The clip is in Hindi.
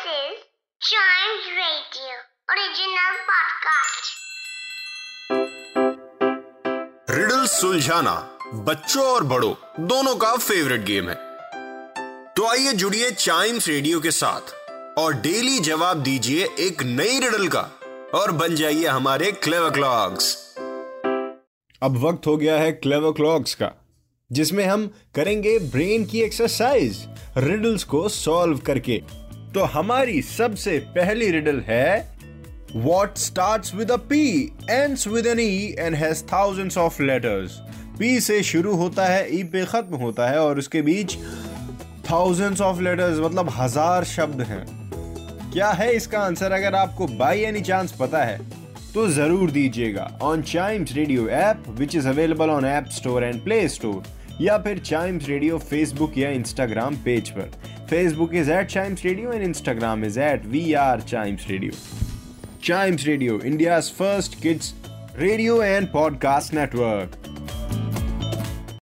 Radio, original podcast. रिडल सुलझाना बच्चों और बड़ों, दोनों का फेवरेट गेम है। तो आइए जुड़िए चाइम्स रेडियो के साथ, और डेली जवाब दीजिए एक नई रिडल का, और बन जाइए हमारे क्लेवर क्लॉक्स अब वक्त हो गया है क्लेवर क्लॉक्स का, जिसमें हम करेंगे ब्रेन की एक्सरसाइज रिडल्स को सॉल्व करके। तो हमारी सबसे पहली रिडल है What starts with a P, ends with an E and has thousands of से शुरू होता है E पे खत्म होता है और उसके बीच thousands of letters मतलब हज़ार शब्द हैं। क्या है इसका आंसर अगर आपको बाई एनी चांस पता है तो ज़रूर दीजिएगा। On Chimes radio app which is available on app store and play store या फिर चाइम्स रेडियो फेसबुक या इंस्टाग्राम पेज पर। Facebook is at Chimes Radio and Instagram is at VR Chimes Radio. Chimes Radio, India's first kids radio and podcast network.